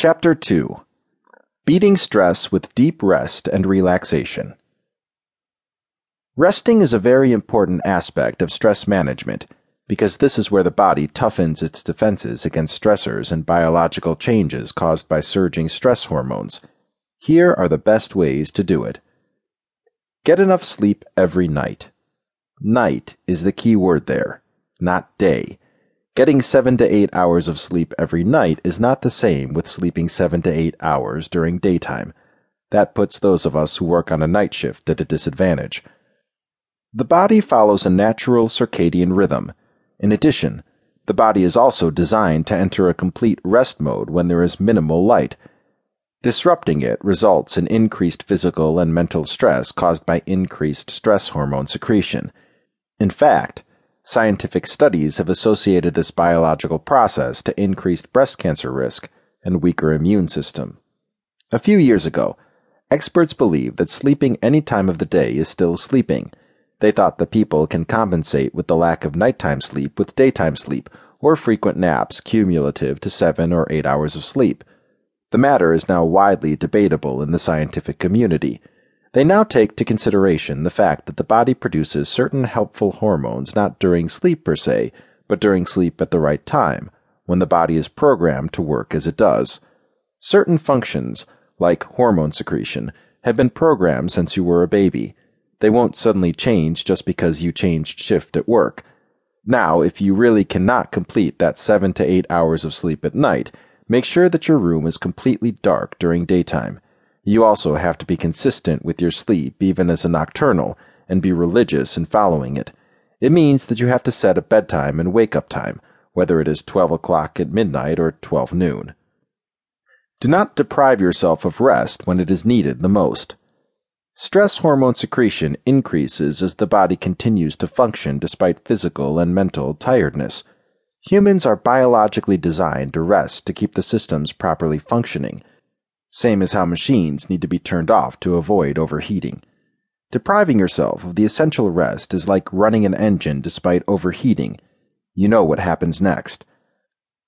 Chapter 2 Beating Stress with Deep Rest and Relaxation. Resting is a very important aspect of stress management because this is where the body toughens its defenses against stressors and biological changes caused by surging stress hormones. Here are the best ways to do it. Get enough sleep every night. Night is the key word there, not day. Getting seven to eight hours of sleep every night is not the same with sleeping seven to eight hours during daytime. That puts those of us who work on a night shift at a disadvantage. The body follows a natural circadian rhythm. In addition, the body is also designed to enter a complete rest mode when there is minimal light. Disrupting it results in increased physical and mental stress caused by increased stress hormone secretion. In fact, Scientific studies have associated this biological process to increased breast cancer risk and weaker immune system. A few years ago, experts believed that sleeping any time of the day is still sleeping. They thought that people can compensate with the lack of nighttime sleep with daytime sleep or frequent naps cumulative to seven or eight hours of sleep. The matter is now widely debatable in the scientific community they now take to consideration the fact that the body produces certain helpful hormones not during sleep per se, but during sleep at the right time, when the body is programmed to work as it does. Certain functions, like hormone secretion, have been programmed since you were a baby. They won't suddenly change just because you changed shift at work. Now, if you really cannot complete that seven to eight hours of sleep at night, make sure that your room is completely dark during daytime. You also have to be consistent with your sleep, even as a nocturnal, and be religious in following it. It means that you have to set a bedtime and wake up time, whether it is 12 o'clock at midnight or 12 noon. Do not deprive yourself of rest when it is needed the most. Stress hormone secretion increases as the body continues to function despite physical and mental tiredness. Humans are biologically designed to rest to keep the systems properly functioning same as how machines need to be turned off to avoid overheating. Depriving yourself of the essential rest is like running an engine despite overheating. You know what happens next.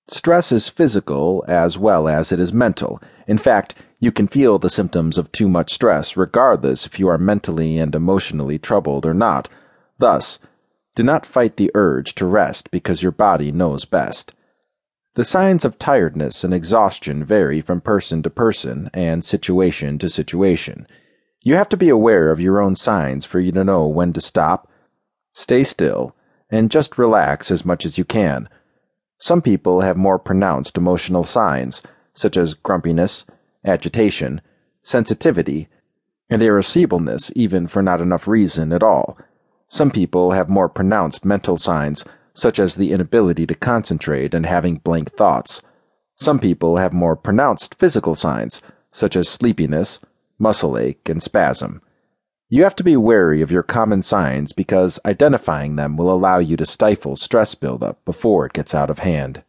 Stress is physical as well as it is mental. In fact, you can feel the symptoms of too much stress regardless if you are mentally and emotionally troubled or not. Thus, do not fight the urge to rest because your body knows best. The signs of tiredness and exhaustion vary from person to person and situation to situation. You have to be aware of your own signs for you to know when to stop, stay still, and just relax as much as you can. Some people have more pronounced emotional signs, such as grumpiness, agitation, sensitivity, and irascibleness, even for not enough reason at all. Some people have more pronounced mental signs, such as the inability to concentrate and having blank thoughts. Some people have more pronounced physical signs, such as sleepiness, muscle ache, and spasm. You have to be wary of your common signs because identifying them will allow you to stifle stress buildup before it gets out of hand.